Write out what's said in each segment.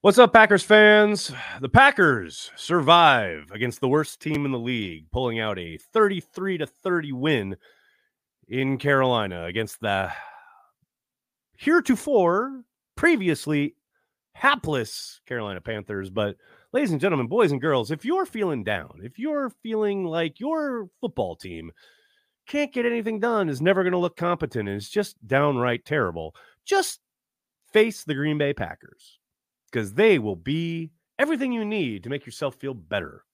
What's up, Packers fans? The Packers survive against the worst team in the league, pulling out a 33 to 30 win in Carolina against the heretofore previously hapless Carolina Panthers. But, ladies and gentlemen, boys and girls, if you're feeling down, if you're feeling like your football team can't get anything done, is never going to look competent, and is just downright terrible, just face the Green Bay Packers because they will be everything you need to make yourself feel better.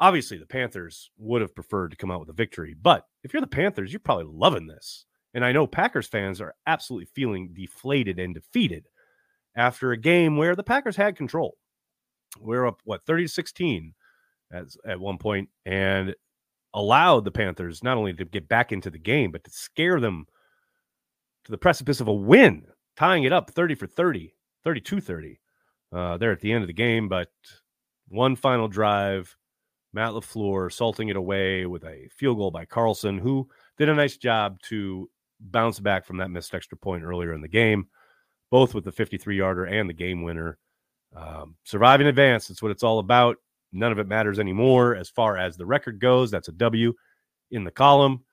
Obviously, the Panthers would have preferred to come out with a victory, but if you're the Panthers, you're probably loving this. And I know Packers fans are absolutely feeling deflated and defeated after a game where the Packers had control. We're up, what, 30 to 16 as, at one point, and allowed the Panthers not only to get back into the game, but to scare them to the precipice of a win, tying it up 30 for 30, 32 30 uh, there at the end of the game. But one final drive, Matt LaFleur salting it away with a field goal by Carlson, who did a nice job to bounce back from that missed extra point earlier in the game, both with the 53 yarder and the game winner. Um, survive in advance. That's what it's all about. None of it matters anymore as far as the record goes. That's a W in the column.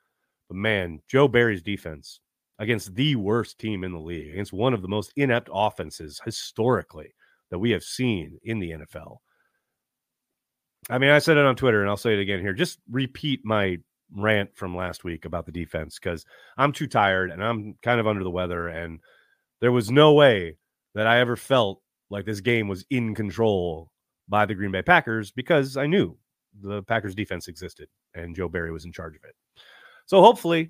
But man, Joe Barry's defense against the worst team in the league, against one of the most inept offenses historically that we have seen in the NFL. I mean, I said it on Twitter and I'll say it again here. Just repeat my rant from last week about the defense because I'm too tired and I'm kind of under the weather. And there was no way that I ever felt like this game was in control by the Green Bay Packers because I knew the Packers defense existed and Joe Barry was in charge of it. So hopefully,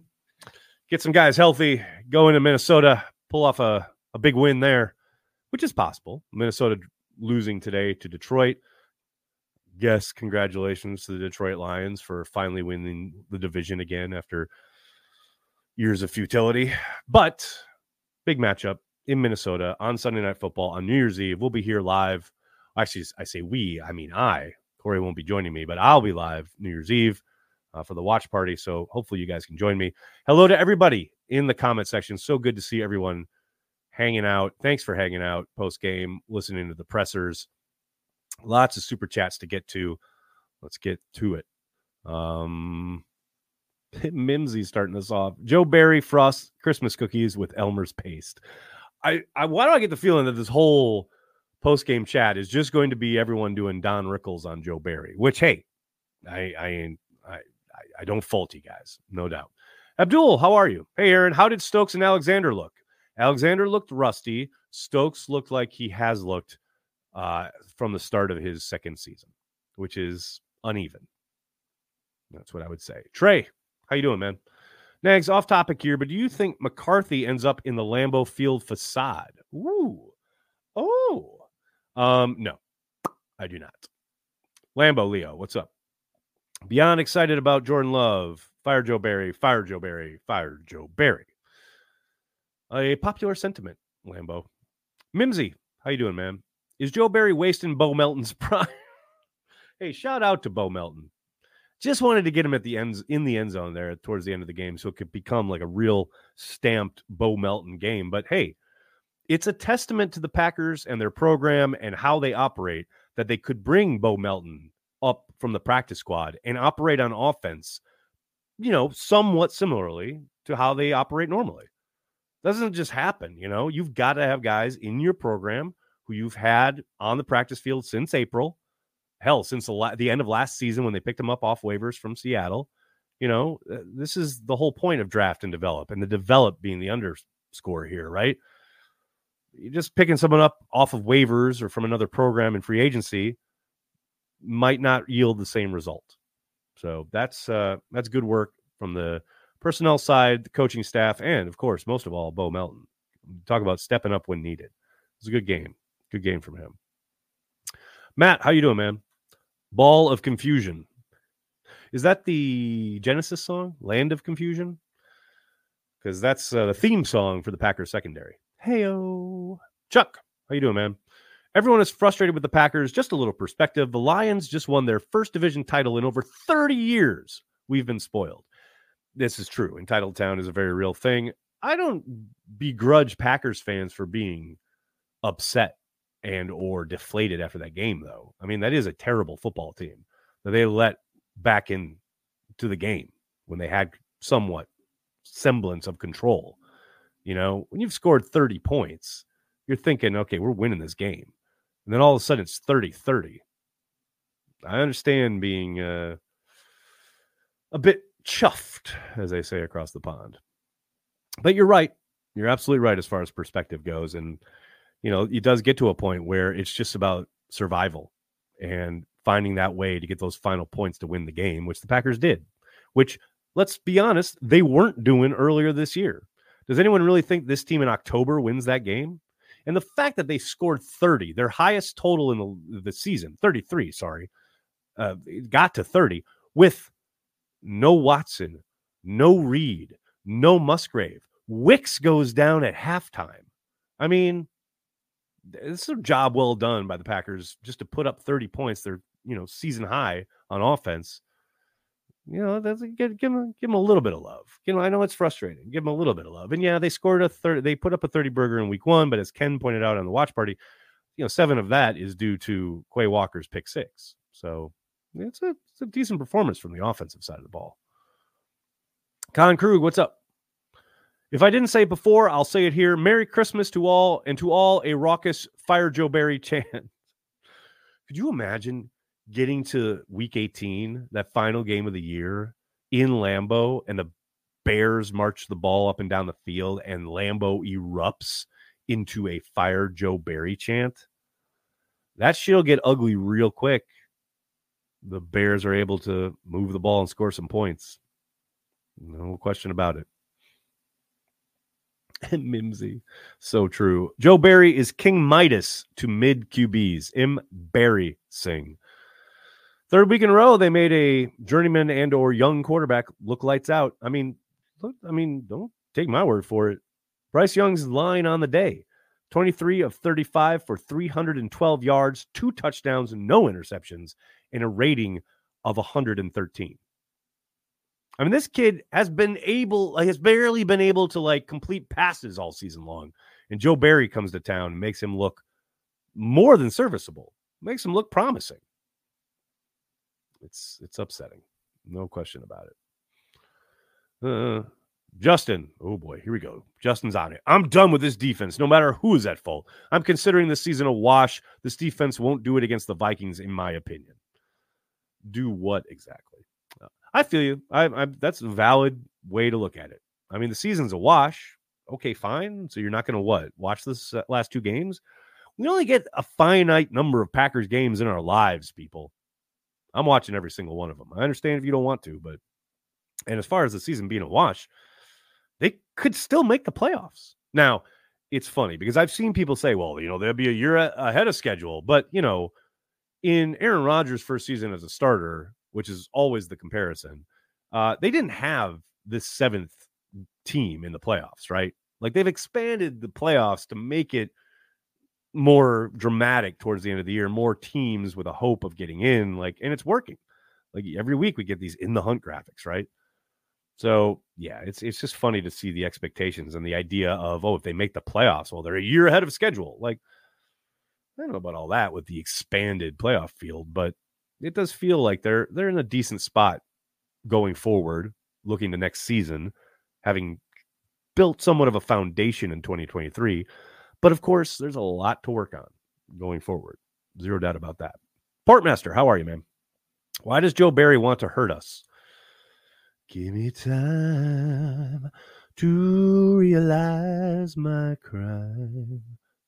get some guys healthy, go into Minnesota, pull off a, a big win there, which is possible. Minnesota losing today to Detroit. Yes, congratulations to the Detroit Lions for finally winning the division again after years of futility. But big matchup in Minnesota on Sunday Night Football on New Year's Eve. We'll be here live. Actually, I say we, I mean I. Corey won't be joining me, but I'll be live New Year's Eve uh, for the watch party. So hopefully you guys can join me. Hello to everybody in the comment section. So good to see everyone hanging out. Thanks for hanging out post game, listening to the pressers. Lots of super chats to get to. Let's get to it. Um, Mimsy starting us off. Joe Barry frost Christmas cookies with Elmer's paste. I, I why do I get the feeling that this whole post game chat is just going to be everyone doing Don Rickles on Joe Barry? Which hey, I I I I don't fault you guys, no doubt. Abdul, how are you? Hey Aaron, how did Stokes and Alexander look? Alexander looked rusty. Stokes looked like he has looked uh, from the start of his second season, which is uneven. That's what I would say. Trey, how you doing, man? Nags, off topic here, but do you think McCarthy ends up in the Lambeau Field facade? Ooh. Oh. Um, no, I do not. Lambo Leo, what's up? Beyond excited about Jordan Love. Fire Joe Barry, fire Joe Barry, fire Joe Barry. A popular sentiment, Lambo. Mimsy, how you doing, man? Is Joe Barry wasting Bo Melton's prime? hey, shout out to Bo Melton. Just wanted to get him at the ends in the end zone there towards the end of the game so it could become like a real stamped Bo Melton game. But hey, it's a testament to the Packers and their program and how they operate that they could bring Bo Melton from the practice squad and operate on offense, you know, somewhat similarly to how they operate normally. Doesn't just happen, you know. You've got to have guys in your program who you've had on the practice field since April, hell, since the, la- the end of last season when they picked him up off waivers from Seattle. You know, uh, this is the whole point of draft and develop, and the develop being the underscore here, right? You're just picking someone up off of waivers or from another program in free agency might not yield the same result. So that's uh, that's good work from the personnel side, the coaching staff, and of course, most of all, Bo Melton. Talk about stepping up when needed. It's a good game. Good game from him. Matt, how you doing, man? Ball of Confusion. Is that the Genesis song, Land of Confusion? Because that's uh, the theme song for the Packers secondary. Heyo, Chuck, how you doing, man? Everyone is frustrated with the Packers. Just a little perspective. The Lions just won their first division title in over 30 years. We've been spoiled. This is true. Entitled Town is a very real thing. I don't begrudge Packers fans for being upset and or deflated after that game though. I mean, that is a terrible football team that they let back in to the game when they had somewhat semblance of control. You know, when you've scored 30 points, you're thinking, okay, we're winning this game. And then all of a sudden it's 30 30. I understand being uh, a bit chuffed, as they say across the pond. But you're right. You're absolutely right as far as perspective goes. And, you know, it does get to a point where it's just about survival and finding that way to get those final points to win the game, which the Packers did, which, let's be honest, they weren't doing earlier this year. Does anyone really think this team in October wins that game? And the fact that they scored 30, their highest total in the, the season, 33, sorry, uh, got to 30 with no Watson, no Reed, no Musgrave. Wicks goes down at halftime. I mean, it's a job well done by the Packers just to put up 30 points. They're, you know, season high on offense. You know, that's give, give them give them a little bit of love. You know, I know it's frustrating. Give them a little bit of love. And yeah, they scored a third. They put up a 30 burger in week one, but as Ken pointed out on the watch party, you know, seven of that is due to Quay Walker's pick six. So it's a, it's a decent performance from the offensive side of the ball. Con Krug, what's up? If I didn't say it before, I'll say it here. Merry Christmas to all, and to all a raucous Fire Joe Barry chant. Could you imagine getting to week 18, that final game of the year in Lambeau, and the Bears march the ball up and down the field, and Lambeau erupts into a Fire Joe Barry chant? That shit'll get ugly real quick the Bears are able to move the ball and score some points. No question about it. And Mimsy, so true. Joe Barry is King Midas to mid QBs. M. Barry sing. Third week in a row, they made a journeyman and or young quarterback look lights out. I mean, look, I mean, don't take my word for it. Bryce Young's line on the day. 23 of 35 for 312 yards, two touchdowns, no interceptions, and a rating of 113. I mean, this kid has been able, like, has barely been able to like complete passes all season long. And Joe Barry comes to town and makes him look more than serviceable, makes him look promising. It's it's upsetting, no question about it. Uh, Justin, oh boy, here we go. Justin's on it. I'm done with this defense, no matter who is at fault. I'm considering this season a wash. This defense won't do it against the Vikings, in my opinion. Do what exactly? Uh, I feel you. I, I that's a valid way to look at it. I mean, the season's a wash. Okay, fine. So you're not going to what? Watch this uh, last two games. We only get a finite number of Packers games in our lives, people. I'm watching every single one of them. I understand if you don't want to, but and as far as the season being a wash, they could still make the playoffs. Now, it's funny because I've seen people say, well, you know, they'll be a year ahead of schedule. But, you know, in Aaron Rodgers' first season as a starter, which is always the comparison, uh, they didn't have this seventh team in the playoffs, right? Like they've expanded the playoffs to make it more dramatic towards the end of the year, more teams with a hope of getting in. Like, and it's working. Like every week we get these in the hunt graphics, right? So yeah, it's it's just funny to see the expectations and the idea of oh, if they make the playoffs, well, they're a year ahead of schedule. Like I don't know about all that with the expanded playoff field, but it does feel like they're they're in a decent spot going forward, looking to next season, having built somewhat of a foundation in 2023. But of course, there's a lot to work on going forward. Zero doubt about that. Portmaster, how are you, man? Why does Joe Barry want to hurt us? Give me time to realize my crime.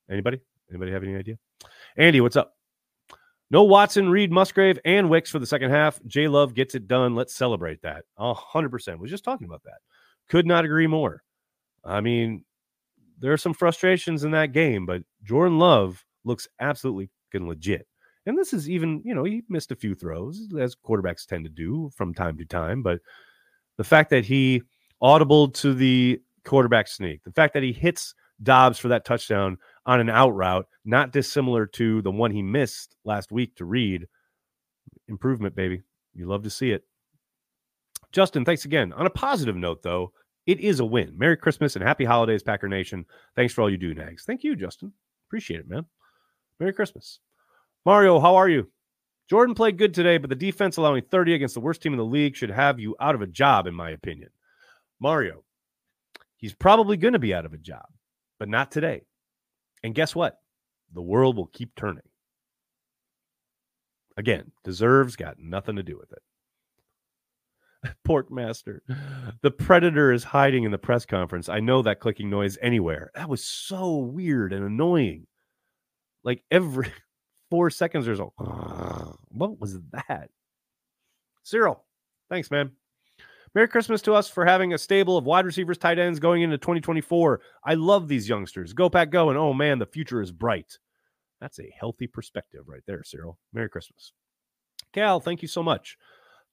Anybody? Anybody have any idea? Andy, what's up? No Watson, Reed, Musgrave, and Wicks for the second half. J Love gets it done. Let's celebrate that. A hundred percent. We was just talking about that. Could not agree more. I mean, there are some frustrations in that game, but Jordan Love looks absolutely legit. And this is even, you know, he missed a few throws, as quarterbacks tend to do from time to time, but the fact that he audible to the quarterback sneak, the fact that he hits Doubs for that touchdown on an out route, not dissimilar to the one he missed last week to Reed. Improvement, baby. You love to see it. Justin, thanks again. On a positive note, though, it is a win. Merry Christmas and happy holidays, Packer Nation. Thanks for all you do, Nags. Thank you, Justin. Appreciate it, man. Merry Christmas. Mario, how are you? Jordan played good today, but the defense allowing 30 against the worst team in the league should have you out of a job, in my opinion. Mario, he's probably going to be out of a job, but not today. And guess what? The world will keep turning. Again, deserves got nothing to do with it. Porkmaster, the predator is hiding in the press conference. I know that clicking noise anywhere. That was so weird and annoying. Like every four seconds or so. What was that? Cyril, thanks, man. Merry Christmas to us for having a stable of wide receivers, tight ends going into 2024. I love these youngsters. Go Pack Go. And oh man, the future is bright. That's a healthy perspective right there, Cyril. Merry Christmas. Cal, thank you so much.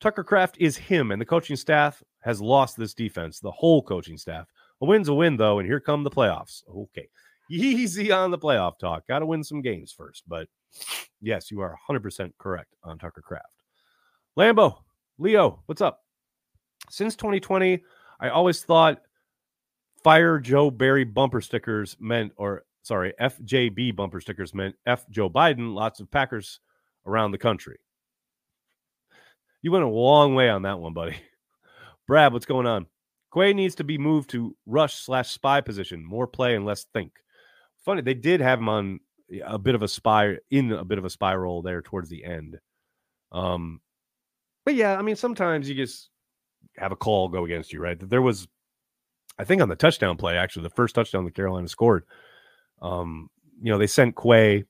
Tucker Kraft is him, and the coaching staff has lost this defense, the whole coaching staff. A win's a win, though, and here come the playoffs. Okay. Easy on the playoff talk. Got to win some games first. But yes, you are 100% correct on Tucker Kraft. Lambo, Leo, what's up? Since 2020, I always thought fire Joe Barry bumper stickers meant, or sorry, FJB bumper stickers meant F Joe Biden, lots of Packers around the country. You went a long way on that one, buddy. Brad, what's going on? Quay needs to be moved to rush slash spy position, more play and less think. Funny, they did have him on a bit of a spy in a bit of a spiral there towards the end. Um, but yeah, I mean, sometimes you just have a call go against you, right? There was, I think, on the touchdown play, actually, the first touchdown that Carolina scored. Um, you know, they sent Quay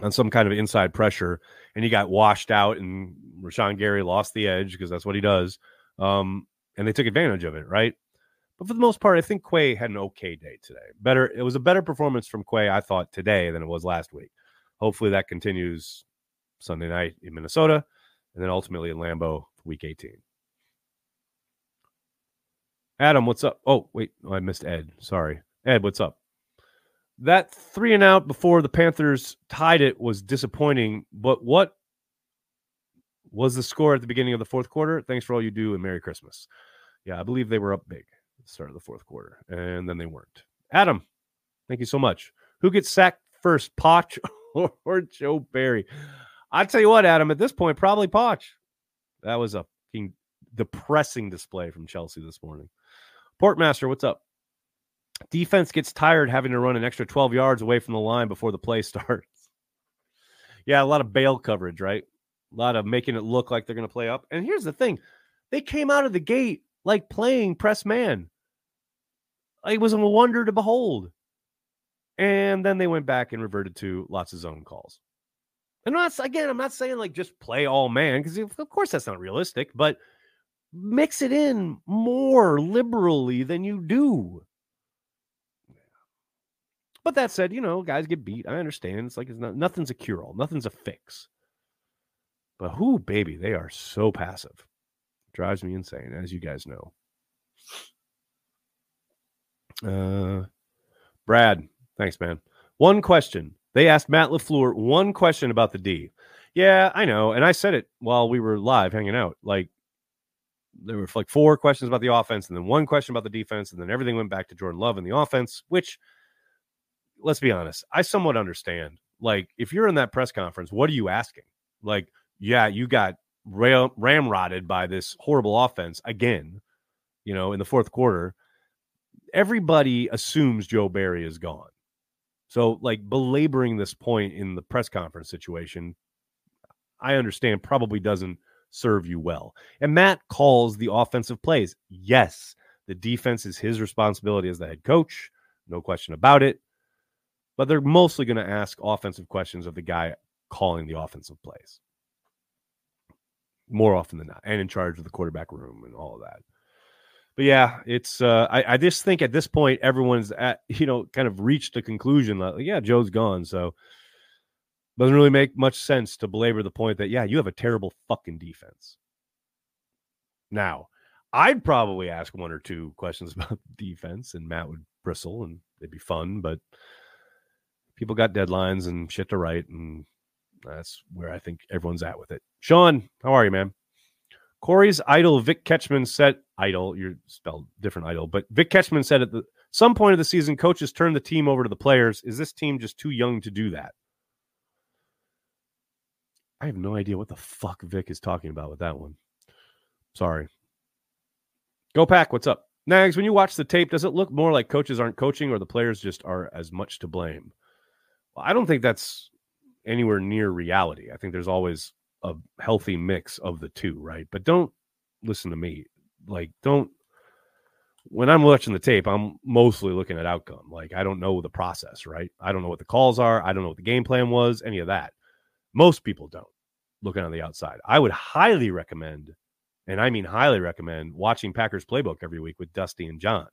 on some kind of inside pressure, and he got washed out, and Rashan Gary lost the edge because that's what he does. Um, and they took advantage of it, right? But for the most part, I think Quay had an okay day today. Better, it was a better performance from Quay, I thought, today than it was last week. Hopefully that continues Sunday night in Minnesota and then ultimately in Lambeau week 18. Adam, what's up? Oh, wait, oh, I missed Ed. Sorry. Ed, what's up? That three and out before the Panthers tied it was disappointing, but what was the score at the beginning of the fourth quarter? Thanks for all you do and Merry Christmas. Yeah, I believe they were up big at the start of the fourth quarter, and then they weren't. Adam, thank you so much. Who gets sacked first, Poch or, Joe Barry? I tell you what, Adam, at this point, probably Poch. That was a depressing display from Chelsea this morning. Portmaster, what's up? Defense gets tired having to run an extra 12 yards away from the line before the play starts. Yeah, a lot of bail coverage, right? A lot of making it look like they're going to play up. And here's the thing they came out of the gate like playing press man. It was a wonder to behold. And then they went back and reverted to lots of zone calls. And that's again, I'm not saying like just play all man because of course that's not realistic, but mix it in more liberally than you do. But that said, you know, guys get beat. I understand. It's like it's not nothing's a cure all, nothing's a fix. But who, baby, they are so passive. Drives me insane, as you guys know. Uh, Brad, thanks, man. One question. They asked Matt LaFleur one question about the D. Yeah, I know. And I said it while we were live hanging out. Like, there were like four questions about the offense and then one question about the defense. And then everything went back to Jordan Love and the offense, which, let's be honest, I somewhat understand. Like, if you're in that press conference, what are you asking? Like, yeah, you got ram- ramrodded by this horrible offense again, you know, in the fourth quarter. Everybody assumes Joe Barry is gone. So, like belaboring this point in the press conference situation, I understand probably doesn't serve you well. And Matt calls the offensive plays. Yes, the defense is his responsibility as the head coach, no question about it. But they're mostly going to ask offensive questions of the guy calling the offensive plays more often than not, and in charge of the quarterback room and all of that but yeah, it's uh, I, I just think at this point everyone's at you know kind of reached a conclusion that yeah Joe's gone, so doesn't really make much sense to belabor the point that yeah you have a terrible fucking defense. Now, I'd probably ask one or two questions about defense, and Matt would bristle, and it'd be fun, but people got deadlines and shit to write, and that's where I think everyone's at with it. Sean, how are you, man? Corey's idol, Vic Ketchman, said, idol, you're spelled different idol, but Vic Ketchman said at the, some point of the season, coaches turn the team over to the players. Is this team just too young to do that? I have no idea what the fuck Vic is talking about with that one. Sorry. Go pack. What's up? Nags, when you watch the tape, does it look more like coaches aren't coaching or the players just are as much to blame? I don't think that's anywhere near reality. I think there's always a healthy mix of the two, right? But don't listen to me. Like, don't. When I'm watching the tape, I'm mostly looking at outcome. Like, I don't know the process, right? I don't know what the calls are. I don't know what the game plan was, any of that. Most people don't looking on the outside. I would highly recommend and I mean highly recommend watching Packers playbook every week with Dusty and John.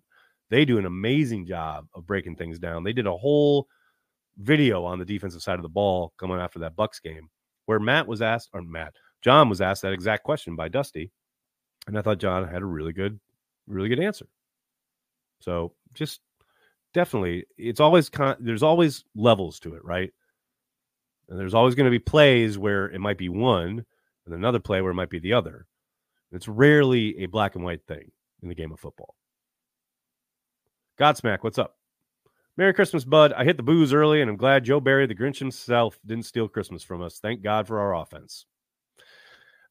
They do an amazing job of breaking things down. They did a whole video on the defensive side of the ball coming after that Bucks game where Matt was asked or Matt John was asked that exact question by Dusty and I thought John had a really good really good answer. So just definitely it's always con- there's always levels to it, right? And there's always going to be plays where it might be one and another play where it might be the other. It's rarely a black and white thing in the game of football. Godsmack, what's up? Merry Christmas, bud. I hit the booze early, and I'm glad Joe Barry, the Grinch himself, didn't steal Christmas from us. Thank God for our offense.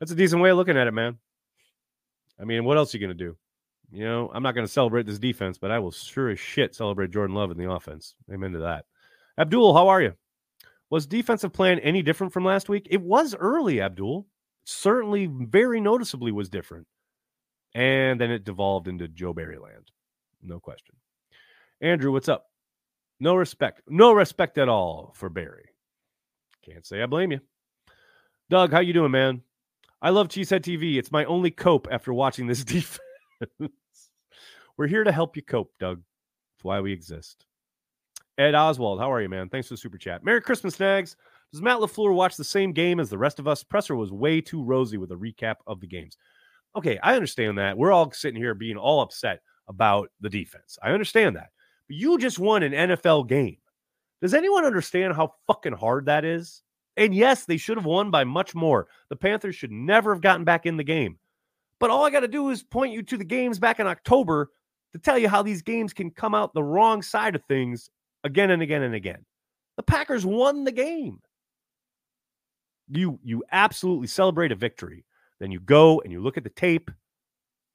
That's a decent way of looking at it, man. I mean, what else are you going to do? You know, I'm not going to celebrate this defense, but I will sure as shit celebrate Jordan Love in the offense. Amen to that. Abdul, how are you? Was defensive plan any different from last week? It was early, Abdul certainly very noticeably was different. And then it devolved into Joe Barry land. No question. Andrew, what's up? No respect. No respect at all for Barry. Can't say I blame you. Doug, how you doing, man? I love Cheesehead TV. It's my only cope after watching this defense. We're here to help you cope, Doug. That's why we exist. Ed Oswald, how are you, man? Thanks for the super chat. Merry Christmas, Snags. Does Matt LaFleur watch the same game as the rest of us? Presser was way too rosy with a recap of the games. Okay, I understand that. We're all sitting here being all upset about the defense. I understand that. You just won an NFL game. Does anyone understand how fucking hard that is? And yes, they should have won by much more. The Panthers should never have gotten back in the game. But all I got to do is point you to the games back in October to tell you how these games can come out the wrong side of things again and again and again. The Packers won the game you you absolutely celebrate a victory. Then you go and you look at the tape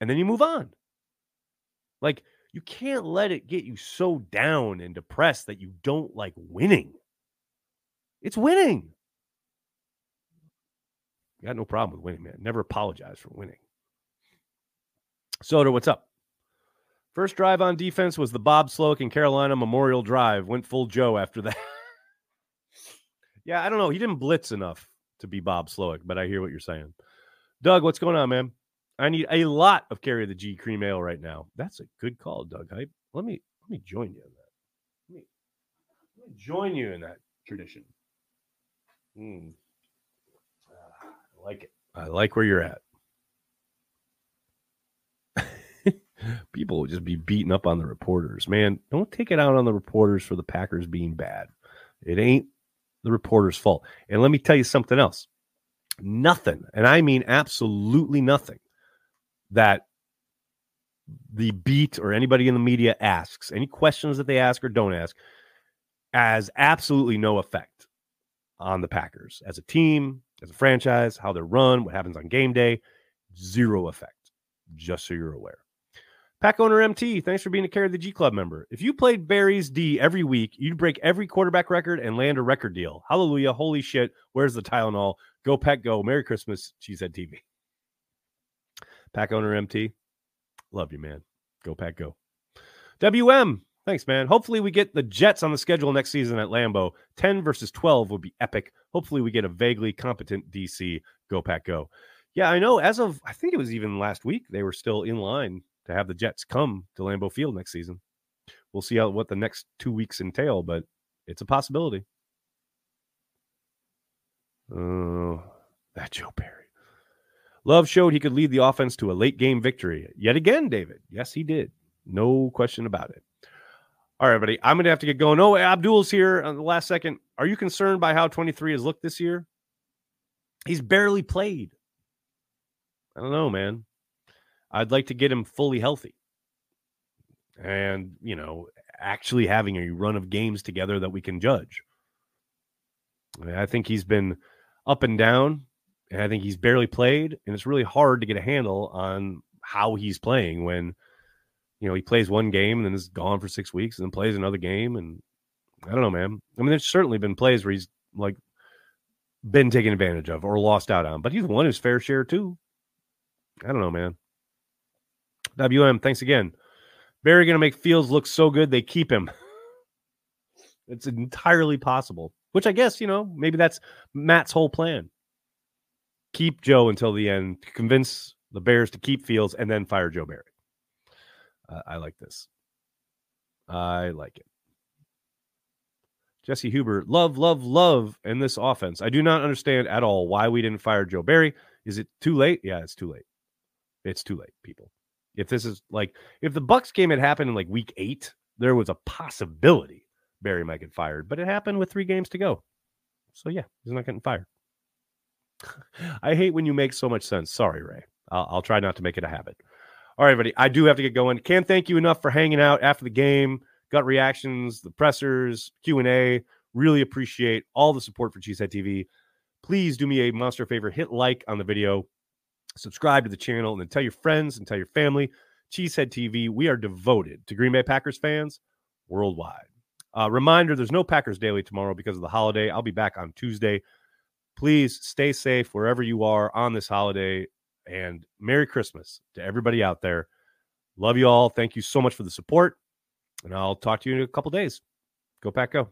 and then you move on. Like you can't let it get you so down and depressed that you don't like winning. It's winning. You got no problem with winning, man. Never apologize for winning. Soder, what's up? First drive on defense was the Bob Slowik and Carolina Memorial Drive. Went full Joe after that. yeah, I don't know. He didn't blitz enough to be Bob Slowik, but I hear what you're saying. Doug, what's going on, man? I need a lot of carry the G cream ale right now. That's a good call, Doug Hype. Let me let me join you in that. Let me, let me join you in that tradition. Mm. I like it. I like where you're at. People will just be beating up on the reporters. Man, don't take it out on the reporters for the Packers being bad. It ain't the reporter's fault. And let me tell you something else nothing, and I mean absolutely nothing, that the beat or anybody in the media asks, any questions that they ask or don't ask, has absolutely no effect on the Packers as a team, as a franchise, how they're run, what happens on game day. Zero effect, just so you're aware. Pack owner MT, thanks for being a Care of the G Club member. If you played Barry's D every week, you'd break every quarterback record and land a record deal. Hallelujah. Holy shit. Where's the Tylenol? Go Pack Go. Merry Christmas, Cheesehead TV. Pack owner MT, love you, man. Go Pack Go. WM, thanks, man. Hopefully, we get the Jets on the schedule next season at Lambeau. 10 versus 12 would be epic. Hopefully, we get a vaguely competent DC. Go Pack Go. Yeah, I know. As of, I think it was even last week, they were still in line to have the Jets come to Lambeau Field next season. We'll see how what the next two weeks entail, but it's a possibility. Oh, that Joe Barry. Love showed he could lead the offense to a late game victory. Yet again, David. Yes, he did. No question about it. All right, everybody. I'm going to have to get going. Oh, Abdul's here on the last second. Are you concerned by how 23 has looked this year? He's barely played. I don't know, man. I'd like to get him fully healthy. And, you know, actually having a run of games together that we can judge. I think he's been up and down. And I think he's barely played, and it's really hard to get a handle on how he's playing when you know he plays one game and then is gone for six weeks and then plays another game and I don't know, man. I mean, there's certainly been plays where he's like been taken advantage of or lost out on, but he's won his fair share too. I don't know, man. WM, thanks again. Barry going to make Fields look so good they keep him. it's entirely possible, which I guess, you know, maybe that's Matt's whole plan. Keep Joe until the end, convince the Bears to keep Fields and then fire Joe Barry. Uh, I like this. I like it. Jesse Huber, love, love, love in this offense. I do not understand at all why we didn't fire Joe Barry. Is it too late? Yeah, it's too late. It's too late, people. If this is like if the Bucks game had happened in like week eight, there was a possibility Barry might get fired, but it happened with three games to go. So yeah, he's not getting fired. I hate when you make so much sense. Sorry, Ray. I'll, I'll try not to make it a habit. All right, everybody. I do have to get going. Can't thank you enough for hanging out after the game gut reactions, the pressers, Q&A. Really appreciate all the support for Cheesehead TV. Please do me a monster favor, hit like on the video, subscribe to the channel, and then tell your friends and tell your family. Cheesehead TV, we are devoted to Green Bay Packers fans worldwide. Uh, reminder there's no Packers Daily tomorrow because of the holiday. I'll be back on Tuesday. Please stay safe wherever you are on this holiday and Merry Christmas to everybody out there. Love you all. Thank you so much for the support. And I'll talk to you in a couple days. Go Pack Go.